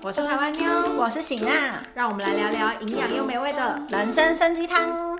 我是台湾妞，我是喜娜，让我们来聊聊营养又美味的人参参鸡汤。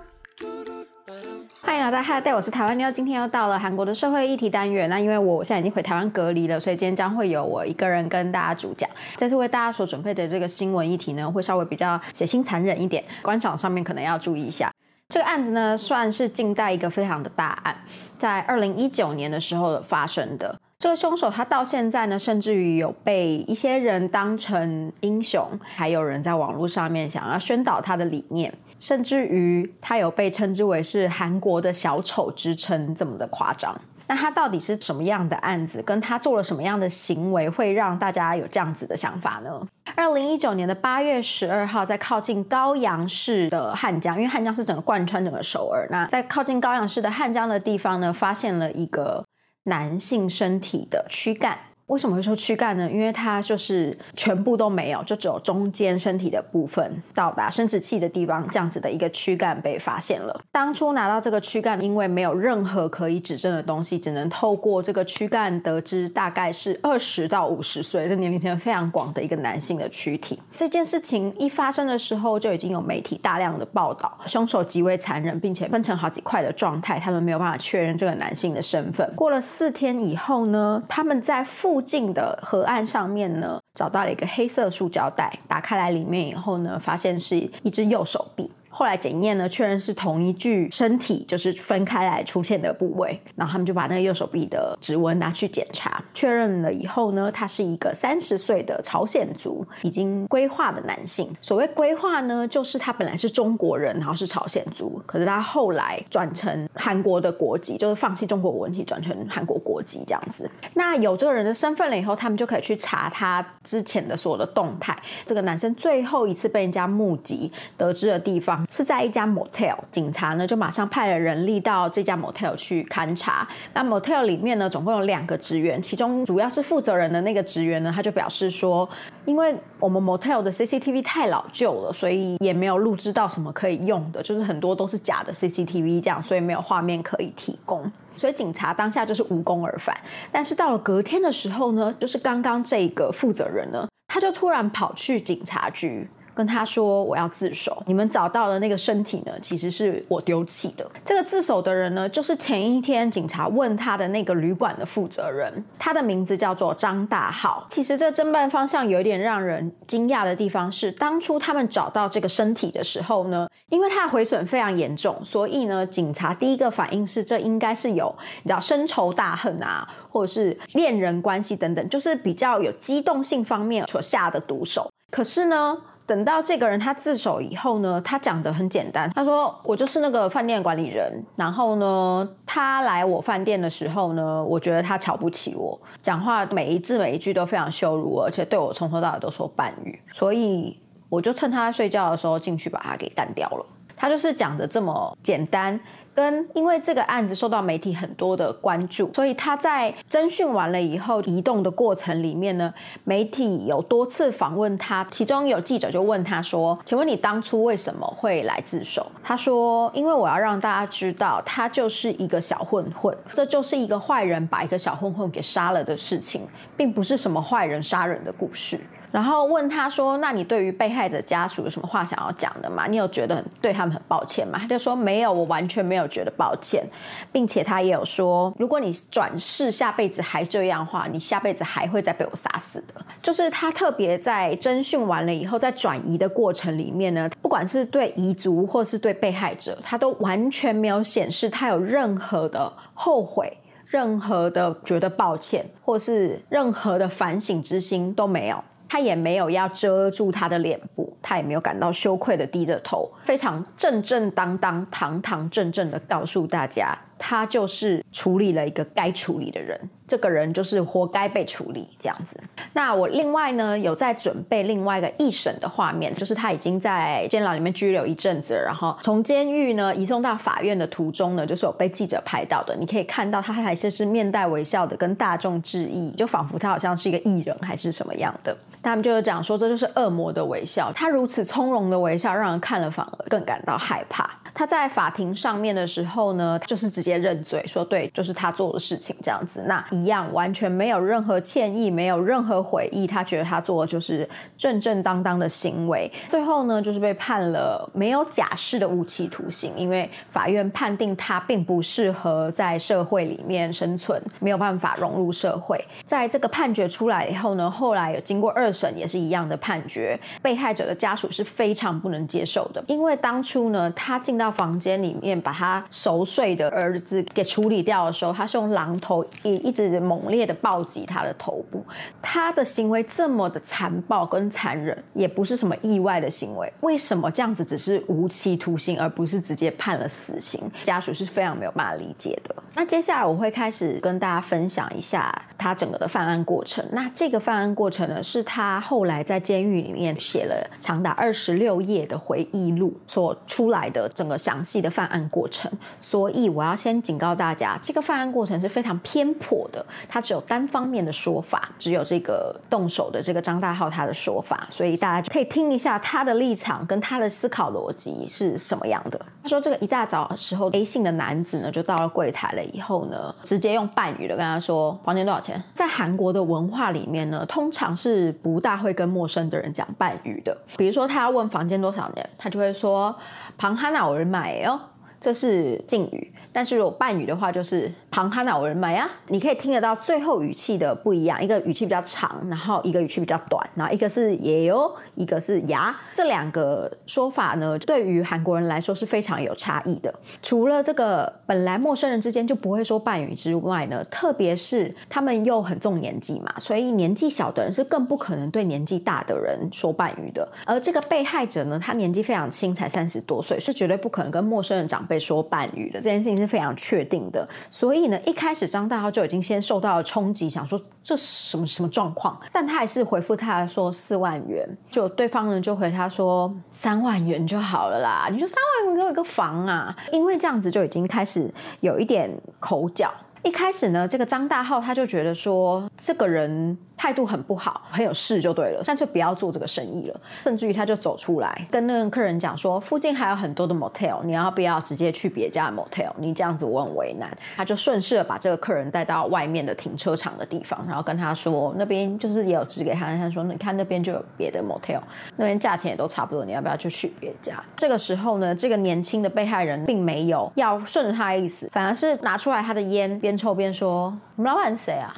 欢迎来到嗨带，我是台湾妞。今天又到了韩国的社会议题单元。那因为我现在已经回台湾隔离了，所以今天将会有我一个人跟大家主讲。这次为大家所准备的这个新闻议题呢，会稍微比较血腥残忍一点，观赏上面可能要注意一下。这个案子呢，算是近代一个非常的大案，在二零一九年的时候发生的。这个凶手他到现在呢，甚至于有被一些人当成英雄，还有人在网络上面想要宣导他的理念，甚至于他有被称之为是韩国的小丑之称，这么的夸张。那他到底是什么样的案子？跟他做了什么样的行为，会让大家有这样子的想法呢？二零一九年的八月十二号，在靠近高阳市的汉江，因为汉江是整个贯穿整个首尔，那在靠近高阳市的汉江的地方呢，发现了一个。男性身体的躯干。为什么会说躯干呢？因为它就是全部都没有，就只有中间身体的部分到达生殖器的地方，这样子的一个躯干被发现了。当初拿到这个躯干，因为没有任何可以指证的东西，只能透过这个躯干得知大概是二十到五十岁，这年龄层非常广的一个男性的躯体。这件事情一发生的时候，就已经有媒体大量的报道，凶手极为残忍，并且分成好几块的状态，他们没有办法确认这个男性的身份。过了四天以后呢，他们在附近的河岸上面呢，找到了一个黑色塑胶袋，打开来里面以后呢，发现是一只右手臂。后来检验呢，确认是同一具身体，就是分开来出现的部位。然后他们就把那个右手臂的指纹拿去检查，确认了以后呢，他是一个三十岁的朝鲜族，已经规划的男性。所谓规划呢，就是他本来是中国人，然后是朝鲜族，可是他后来转成韩国的国籍，就是放弃中国文体，转成韩国国籍这样子。那有这个人的身份了以后，他们就可以去查他之前的所有的动态。这个男生最后一次被人家目击得知的地方。是在一家 motel，警察呢就马上派了人力到这家 motel 去勘察。那 motel 里面呢，总共有两个职员，其中主要是负责人的那个职员呢，他就表示说，因为我们 motel 的 CCTV 太老旧了，所以也没有录制到什么可以用的，就是很多都是假的 CCTV 这样，所以没有画面可以提供。所以警察当下就是无功而返。但是到了隔天的时候呢，就是刚刚这个负责人呢，他就突然跑去警察局。跟他说我要自首，你们找到的那个身体呢，其实是我丢弃的。这个自首的人呢，就是前一天警察问他的那个旅馆的负责人，他的名字叫做张大浩。其实这侦办方向有一点让人惊讶的地方是，当初他们找到这个身体的时候呢，因为他的毁损非常严重，所以呢，警察第一个反应是这应该是有你知道深仇大恨啊，或者是恋人关系等等，就是比较有机动性方面所下的毒手。可是呢？等到这个人他自首以后呢，他讲的很简单，他说我就是那个饭店管理人，然后呢，他来我饭店的时候呢，我觉得他瞧不起我，讲话每一字每一句都非常羞辱，而且对我从头到尾都说半语，所以我就趁他睡觉的时候进去把他给干掉了。他就是讲的这么简单。跟因为这个案子受到媒体很多的关注，所以他在侦讯完了以后，移动的过程里面呢，媒体有多次访问他，其中有记者就问他说：“请问你当初为什么会来自首？”他说：“因为我要让大家知道，他就是一个小混混，这就是一个坏人把一个小混混给杀了的事情，并不是什么坏人杀人的故事。”然后问他说：“那你对于被害者家属有什么话想要讲的吗？你有觉得很对他们很抱歉吗？”他就说：“没有，我完全没有觉得抱歉，并且他也有说，如果你转世下辈子还这样的话，你下辈子还会再被我杀死的。”就是他特别在侦讯完了以后，在转移的过程里面呢，不管是对彝族或是对被害者，他都完全没有显示他有任何的后悔、任何的觉得抱歉，或是任何的反省之心都没有。他也没有要遮住他的脸部，他也没有感到羞愧的低着头，非常正正当当、堂堂正正的告诉大家。他就是处理了一个该处理的人，这个人就是活该被处理这样子。那我另外呢有在准备另外一个一审的画面，就是他已经在监牢里面拘留一阵子，然后从监狱呢移送到法院的途中呢，就是有被记者拍到的。你可以看到他还是是面带微笑的跟大众致意，就仿佛他好像是一个艺人还是什么样的。他们就是讲说这就是恶魔的微笑，他如此从容的微笑，让人看了反而更感到害怕。他在法庭上面的时候呢，就是直接。接认罪，说对，就是他做的事情这样子。那一样完全没有任何歉意，没有任何悔意，他觉得他做的就是正正当当的行为。最后呢，就是被判了没有假释的无期徒刑，因为法院判定他并不适合在社会里面生存，没有办法融入社会。在这个判决出来以后呢，后来有经过二审，也是一样的判决，被害者的家属是非常不能接受的，因为当初呢，他进到房间里面把他熟睡的儿子给处理掉的时候，他是用榔头一一直猛烈的暴击他的头部，他的行为这么的残暴跟残忍，也不是什么意外的行为，为什么这样子只是无期徒刑，而不是直接判了死刑？家属是非常没有办法理解的。那接下来我会开始跟大家分享一下他整个的犯案过程。那这个犯案过程呢，是他后来在监狱里面写了长达二十六页的回忆录所出来的整个详细的犯案过程。所以我要先先警告大家，这个犯案过程是非常偏颇的，他只有单方面的说法，只有这个动手的这个张大浩他的说法，所以大家可以听一下他的立场跟他的思考逻辑是什么样的。他说，这个一大早的时候，A 姓的男子呢就到了柜台了，以后呢直接用半语的跟他说房间多少钱。在韩国的文化里面呢，通常是不大会跟陌生的人讲半语的。比如说他要问房间多少钱，他就会说庞哈纳尔买哦，这是敬语。但是如果半语的话，就是庞哈纳尔买啊，你可以听得到最后语气的不一样，一个语气比较长，然后一个语气比较短，然后一个是也哟，一个是呀，这两个说法呢，对于韩国人来说是非常有差异的。除了这个本来陌生人之间就不会说半语之外呢，特别是他们又很重年纪嘛，所以年纪小的人是更不可能对年纪大的人说半语的。而这个被害者呢，他年纪非常轻，才三十多岁，是绝对不可能跟陌生人长辈说半语的。这件事情。是非常确定的，所以呢，一开始张大浩就已经先受到了冲击，想说这什么什么状况？但他还是回复他说四万元，就对方呢就回他说三万元就好了啦，你就三万元给我一个房啊，因为这样子就已经开始有一点口角。一开始呢，这个张大浩他就觉得说这个人。态度很不好，很有事就对了，干脆不要做这个生意了。甚至于他就走出来跟那个客人讲说，附近还有很多的 motel，你要不要直接去别家 motel？你这样子我很为难。他就顺势把这个客人带到外面的停车场的地方，然后跟他说，那边就是也有指给他，他说你看那边就有别的 motel，那边价钱也都差不多，你要不要就去别家？这个时候呢，这个年轻的被害人并没有要顺着他的意思，反而是拿出来他的烟，边抽边说：“你们老板是谁啊？”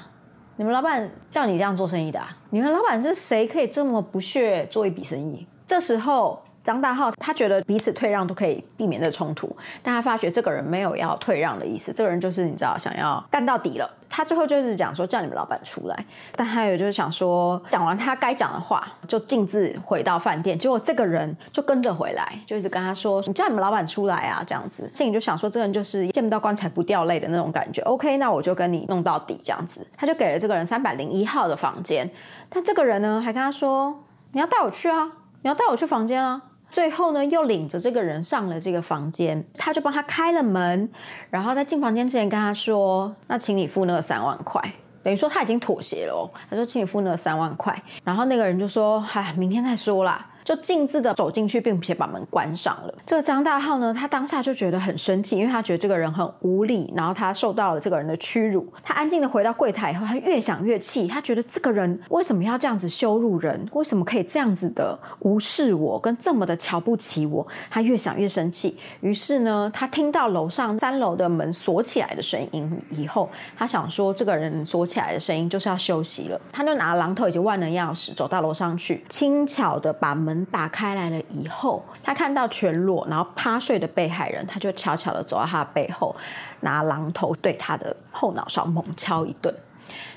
你们老板叫你这样做生意的？你们老板是谁？可以这么不屑做一笔生意？这时候。张大浩他觉得彼此退让都可以避免这冲突，但他发觉这个人没有要退让的意思，这个人就是你知道想要干到底了。他最后就是讲说叫你们老板出来，但还有就是想说讲完他该讲的话，就径自回到饭店。结果这个人就跟着回来，就一直跟他说你叫你们老板出来啊这样子。心里就想说这个人就是见不到棺材不掉泪的那种感觉。OK，那我就跟你弄到底这样子。他就给了这个人三百零一号的房间，但这个人呢还跟他说你要带我去啊，你要带我去房间啊。最后呢，又领着这个人上了这个房间，他就帮他开了门，然后在进房间之前跟他说：“那请你付那个三万块。”等于说他已经妥协了，他说：“请你付那个三万块。”然后那个人就说：“哎，明天再说啦。”就径自的走进去，并且把门关上了。这个张大浩呢，他当下就觉得很生气，因为他觉得这个人很无理，然后他受到了这个人的屈辱。他安静的回到柜台以后，他越想越气，他觉得这个人为什么要这样子羞辱人？为什么可以这样子的无视我，跟这么的瞧不起我？他越想越生气。于是呢，他听到楼上三楼的门锁起来的声音以后，他想说，这个人锁起来的声音就是要休息了。他就拿榔头以及万能钥匙走到楼上去，轻巧的把门。门打开来了以后，他看到全裸然后趴睡的被害人，他就悄悄的走到他的背后，拿榔头对他的后脑勺猛敲一顿。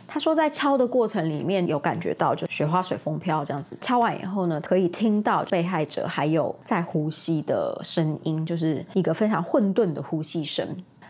他说，在敲的过程里面有感觉到就雪花随风飘这样子。敲完以后呢，可以听到被害者还有在呼吸的声音，就是一个非常混沌的呼吸声。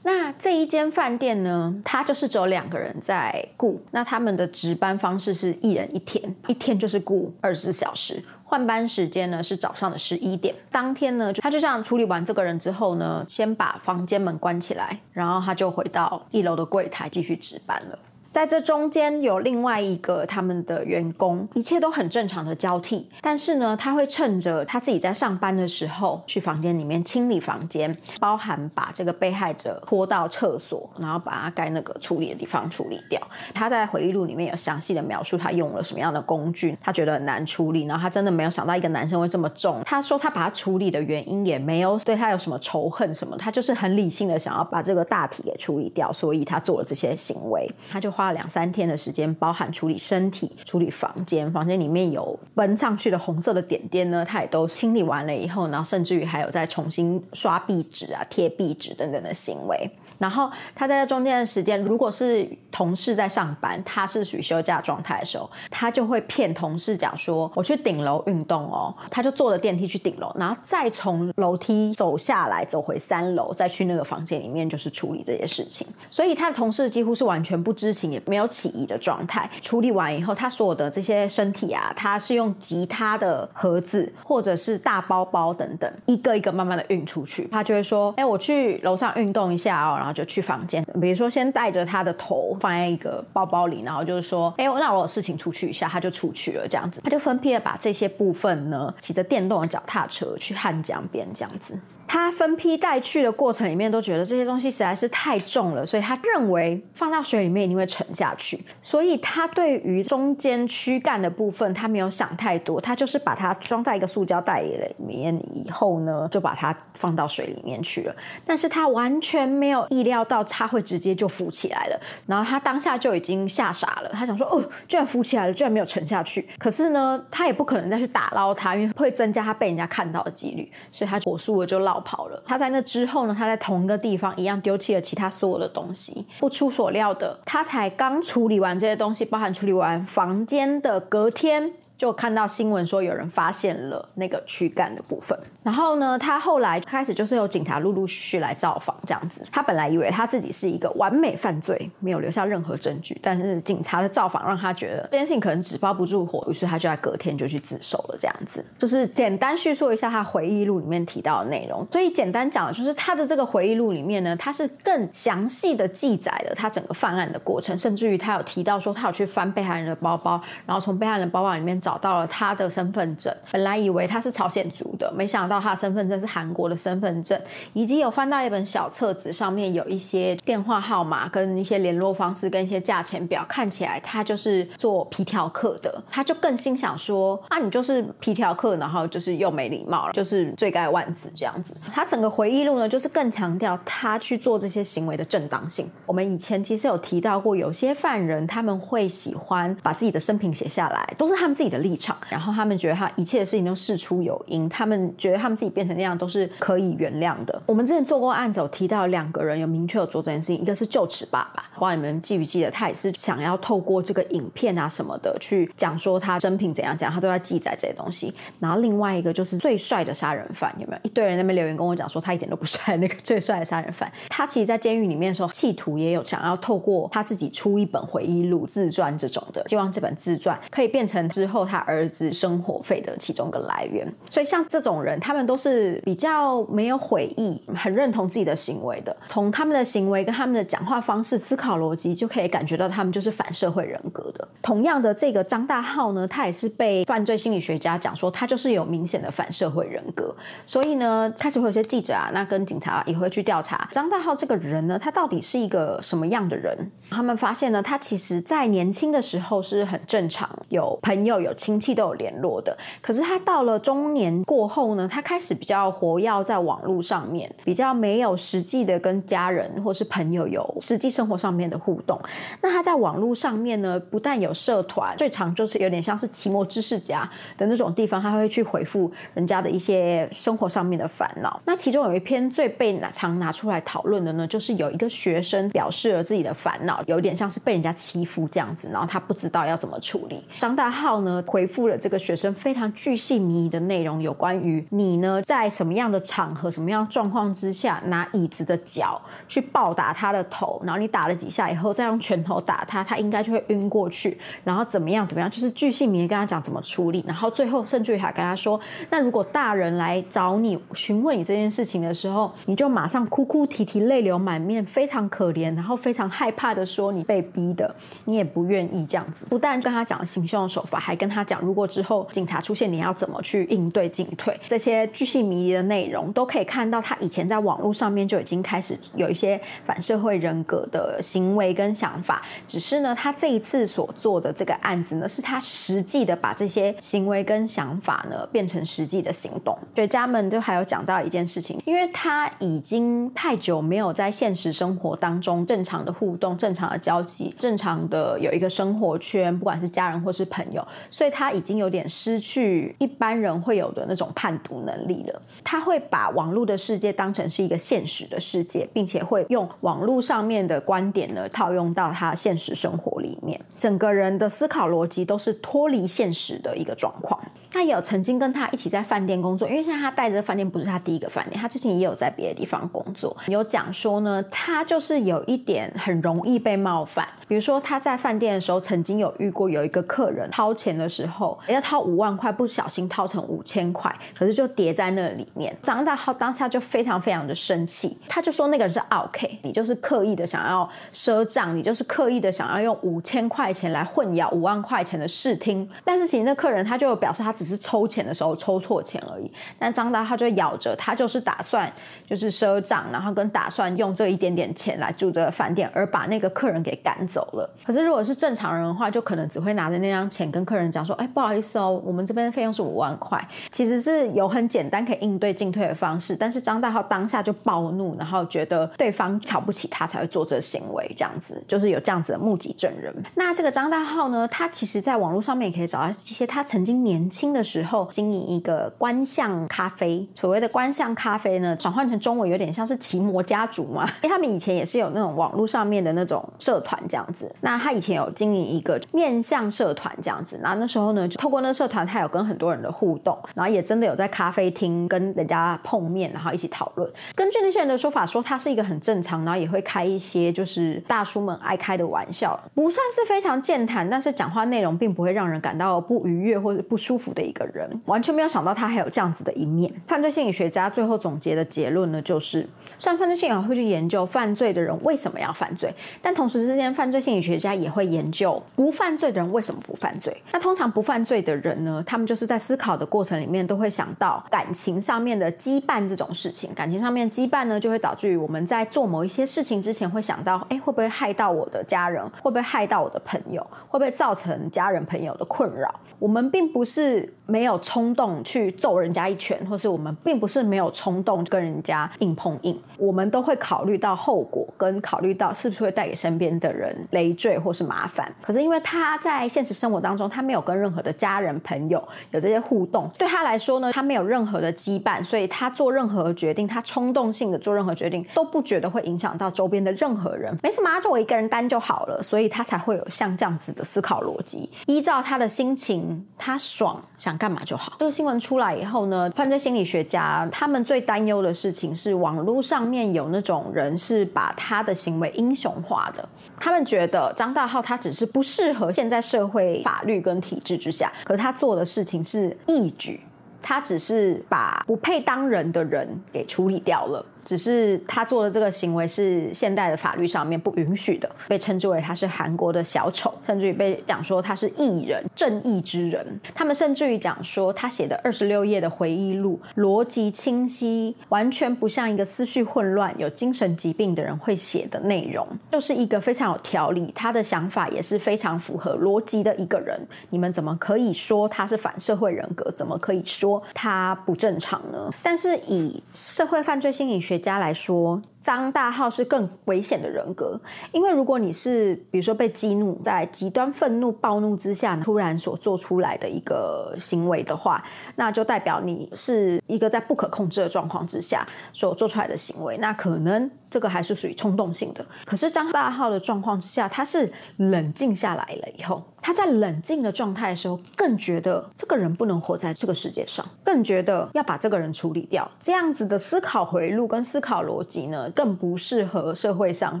那这一间饭店呢，它就是只有两个人在雇。那他们的值班方式是一人一天，一天就是雇二十四小时。换班时间呢是早上的十一点。当天呢，他就这样处理完这个人之后呢，先把房间门关起来，然后他就回到一楼的柜台继续值班了。在这中间有另外一个他们的员工，一切都很正常的交替。但是呢，他会趁着他自己在上班的时候，去房间里面清理房间，包含把这个被害者拖到厕所，然后把他该那个处理的地方处理掉。他在回忆录里面有详细的描述他用了什么样的工具，他觉得很难处理，然后他真的没有想到一个男生会这么重。他说他把他处理的原因也没有对他有什么仇恨什么，他就是很理性的想要把这个大体给处理掉，所以他做了这些行为。他就了两三天的时间，包含处理身体、处理房间，房间里面有奔上去的红色的点点呢，他也都清理完了以后，然后甚至于还有在重新刷壁纸啊、贴壁纸等等的行为。然后他在中间的时间，如果是同事在上班，他是属于休假状态的时候，他就会骗同事讲说：“我去顶楼运动哦。”他就坐着电梯去顶楼，然后再从楼梯走下来，走回三楼，再去那个房间里面，就是处理这些事情。所以他的同事几乎是完全不知情，也没有起疑的状态。处理完以后，他所有的这些身体啊，他是用吉他的盒子或者是大包包等等，一个一个慢慢的运出去。他就会说：“哎，我去楼上运动一下哦。”然后。就去房间，比如说先带着他的头放在一个包包里，然后就是说，哎，那我有事情出去一下，他就出去了，这样子，他就分批的把这些部分呢，骑着电动的脚踏车去汉江边，这样子。他分批带去的过程里面，都觉得这些东西实在是太重了，所以他认为放到水里面一定会沉下去。所以他对于中间躯干的部分，他没有想太多，他就是把它装在一个塑胶袋里面，以后呢就把它放到水里面去了。但是他完全没有意料到它会直接就浮起来了，然后他当下就已经吓傻了，他想说哦，居然浮起来了，居然没有沉下去。可是呢，他也不可能再去打捞它，因为会增加他被人家看到的几率，所以他火速的就捞。跑了。他在那之后呢？他在同一个地方一样丢弃了其他所有的东西。不出所料的，他才刚处理完这些东西，包含处理完房间的隔天。就看到新闻说有人发现了那个躯干的部分，然后呢，他后来开始就是有警察陆陆续续来造访这样子。他本来以为他自己是一个完美犯罪，没有留下任何证据，但是警察的造访让他觉得这件事情可能纸包不住火，于是他就在隔天就去自首了。这样子就是简单叙述一下他回忆录里面提到的内容。所以简单讲，就是他的这个回忆录里面呢，他是更详细的记载了他整个犯案的过程，甚至于他有提到说他有去翻被害人的包包，然后从被害人包包里面找。找到了他的身份证，本来以为他是朝鲜族的，没想到他的身份证是韩国的身份证，以及有翻到一本小册子，上面有一些电话号码跟一些联络方式跟一些价钱表，看起来他就是做皮条客的，他就更心想说啊，你就是皮条客，然后就是又没礼貌，就是罪该万死这样子。他整个回忆录呢，就是更强调他去做这些行为的正当性。我们以前其实有提到过，有些犯人他们会喜欢把自己的生平写下来，都是他们自己的。立场，然后他们觉得他一切的事情都事出有因，他们觉得他们自己变成那样都是可以原谅的。我们之前做过案子，有提到两个人有明确有做这件事情，一个是旧齿爸爸，不知道你们记不记得，他也是想要透过这个影片啊什么的去讲说他真品怎样怎样，他都要记载这些东西。然后另外一个就是最帅的杀人犯，有没有一堆人那边留言跟我讲说他一点都不帅，那个最帅的杀人犯，他其实，在监狱里面的时候，企图也有想要透过他自己出一本回忆录、自传这种的，希望这本自传可以变成之后。他儿子生活费的其中一个来源，所以像这种人，他们都是比较没有悔意，很认同自己的行为的。从他们的行为跟他们的讲话方式、思考逻辑，就可以感觉到他们就是反社会人格的。同样的，这个张大浩呢，他也是被犯罪心理学家讲说，他就是有明显的反社会人格。所以呢，开始会有些记者啊，那跟警察也会去调查张大浩这个人呢，他到底是一个什么样的人？他们发现呢，他其实在年轻的时候是很正常，有朋友有。亲戚都有联络的，可是他到了中年过后呢，他开始比较活跃在网络上面，比较没有实际的跟家人或是朋友有实际生活上面的互动。那他在网络上面呢，不但有社团，最常就是有点像是奇摩知识家的那种地方，他会去回复人家的一些生活上面的烦恼。那其中有一篇最被拿常拿出来讨论的呢，就是有一个学生表示了自己的烦恼，有点像是被人家欺负这样子，然后他不知道要怎么处理。张大浩呢？回复了这个学生非常巨细靡遗的内容，有关于你呢在什么样的场合、什么样状况之下拿椅子的脚去暴打他的头，然后你打了几下以后再用拳头打他，他应该就会晕过去。然后怎么样怎么样，就是巨细靡遗跟他讲怎么处理，然后最后甚至于还跟他说，那如果大人来找你询问你这件事情的时候，你就马上哭哭啼啼、泪流满面，非常可怜，然后非常害怕的说你被逼的，你也不愿意这样子。不但跟他讲行凶的手法，还跟他讲如果之后警察出现，你要怎么去应对进退，这些巨细迷离的内容都可以看到他以前在网络上面就已经开始有一些反社会人格的行为跟想法。只是呢，他这一次所做的这个案子呢，是他实际的把这些行为跟想法呢变成实际的行动。学家们就还有讲到一件事情，因为他已经太久没有在现实生活当中正常的互动、正常的交际、正常的有一个生活圈，不管是家人或是朋友，对他已经有点失去一般人会有的那种判读能力了。他会把网络的世界当成是一个现实的世界，并且会用网络上面的观点呢套用到他现实生活里面，整个人的思考逻辑都是脱离现实的一个状况。他也有曾经跟他一起在饭店工作，因为现在他带着饭店不是他第一个饭店，他之前也有在别的地方工作。有讲说呢，他就是有一点很容易被冒犯，比如说他在饭店的时候，曾经有遇过有一个客人掏钱的时候要掏五万块，不小心掏成五千块，可是就叠在那里面。张大浩当下就非常非常的生气，他就说那个人是 OK，你就是刻意的想要赊账，你就是刻意的想要用五千块钱来混淆五万块钱的视听。但是其实那客人他就表示他。只是抽钱的时候抽错钱而已，但张大浩就咬着，他就是打算就是赊账，然后跟打算用这一点点钱来住这个饭店，而把那个客人给赶走了。可是如果是正常人的话，就可能只会拿着那张钱跟客人讲说：“哎，不好意思哦，我们这边的费用是五万块。”其实是有很简单可以应对进退的方式，但是张大浩当下就暴怒，然后觉得对方瞧不起他才会做这个行为，这样子就是有这样子的目击证人。那这个张大浩呢，他其实在网络上面也可以找到一些他曾经年轻。的时候经营一个观象咖啡，所谓的观象咖啡呢，转换成中文有点像是奇摩家族嘛。因为他们以前也是有那种网络上面的那种社团这样子。那他以前有经营一个面向社团这样子，然后那时候呢，就透过那个社团，他有跟很多人的互动，然后也真的有在咖啡厅跟人家碰面，然后一起讨论。根据那些人的说法，说他是一个很正常，然后也会开一些就是大叔们爱开的玩笑，不算是非常健谈，但是讲话内容并不会让人感到不愉悦或者不舒服的。一个人完全没有想到他还有这样子的一面。犯罪心理学家最后总结的结论呢，就是虽然犯罪心理学会去研究犯罪的人为什么要犯罪，但同时之间，犯罪心理学家也会研究不犯罪的人为什么不犯罪。那通通常不犯罪的人呢，他们就是在思考的过程里面都会想到感情上面的羁绊这种事情。感情上面羁绊呢，就会导致于我们在做某一些事情之前会想到，哎，会不会害到我的家人？会不会害到我的朋友？会不会造成家人朋友的困扰？我们并不是。没有冲动去揍人家一拳，或是我们并不是没有冲动跟人家硬碰硬，我们都会考虑到后果，跟考虑到是不是会带给身边的人累赘或是麻烦。可是因为他在现实生活当中，他没有跟任何的家人朋友有这些互动，对他来说呢，他没有任何的羁绊，所以他做任何决定，他冲动性的做任何决定，都不觉得会影响到周边的任何人。没什么，就我一个人担就好了，所以他才会有像这样子的思考逻辑。依照他的心情，他爽想。干嘛就好。这个新闻出来以后呢，犯罪心理学家他们最担忧的事情是，网络上面有那种人是把他的行为英雄化的。他们觉得张大浩他只是不适合现在社会法律跟体制之下，可他做的事情是义举，他只是把不配当人的人给处理掉了。只是他做的这个行为是现代的法律上面不允许的，被称之为他是韩国的小丑，甚至于被讲说他是艺人、正义之人。他们甚至于讲说他写的二十六页的回忆录逻辑清晰，完全不像一个思绪混乱、有精神疾病的人会写的内容，就是一个非常有条理，他的想法也是非常符合逻辑的一个人。你们怎么可以说他是反社会人格？怎么可以说他不正常呢？但是以社会犯罪心理学。学家来说，张大浩是更危险的人格，因为如果你是比如说被激怒，在极端愤怒、暴怒之下突然所做出来的一个行为的话，那就代表你是一个在不可控制的状况之下所做出来的行为，那可能这个还是属于冲动性的。可是张大浩的状况之下，他是冷静下来了以后。他在冷静的状态的时候，更觉得这个人不能活在这个世界上，更觉得要把这个人处理掉。这样子的思考回路跟思考逻辑呢，更不适合社会上，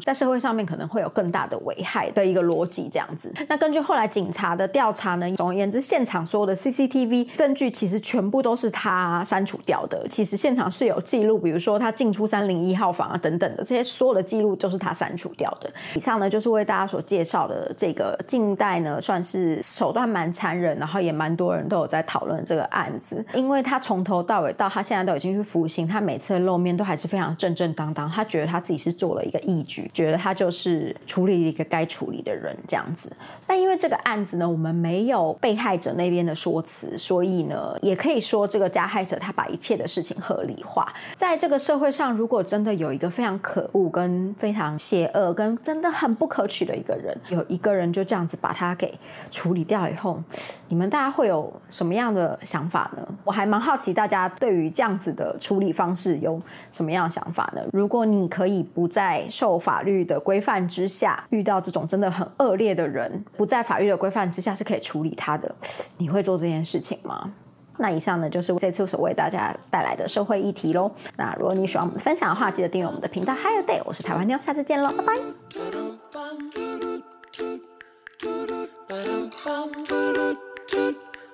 在社会上面可能会有更大的危害的一个逻辑。这样子。那根据后来警察的调查呢，总而言之，现场所有的 CCTV 证据其实全部都是他删除掉的。其实现场是有记录，比如说他进出三零一号房啊等等的这些所有的记录，都是他删除掉的。以上呢，就是为大家所介绍的这个近代呢。算是手段蛮残忍，然后也蛮多人都有在讨论这个案子，因为他从头到尾到他现在都已经去服刑，他每次露面都还是非常正正当当，他觉得他自己是做了一个义举，觉得他就是处理了一个该处理的人这样子。但因为这个案子呢，我们没有被害者那边的说辞，所以呢，也可以说这个加害者他把一切的事情合理化。在这个社会上，如果真的有一个非常可恶、跟非常邪恶、跟真的很不可取的一个人，有一个人就这样子把他给。处理掉以后，你们大家会有什么样的想法呢？我还蛮好奇大家对于这样子的处理方式有什么样的想法呢？如果你可以不在受法律的规范之下，遇到这种真的很恶劣的人，不在法律的规范之下是可以处理他的，你会做这件事情吗？那以上呢就是这次所为大家带来的社会议题喽。那如果你喜欢我们分享的话，记得订阅我们的频道。Hi day，我是台湾妞，下次见喽，拜拜。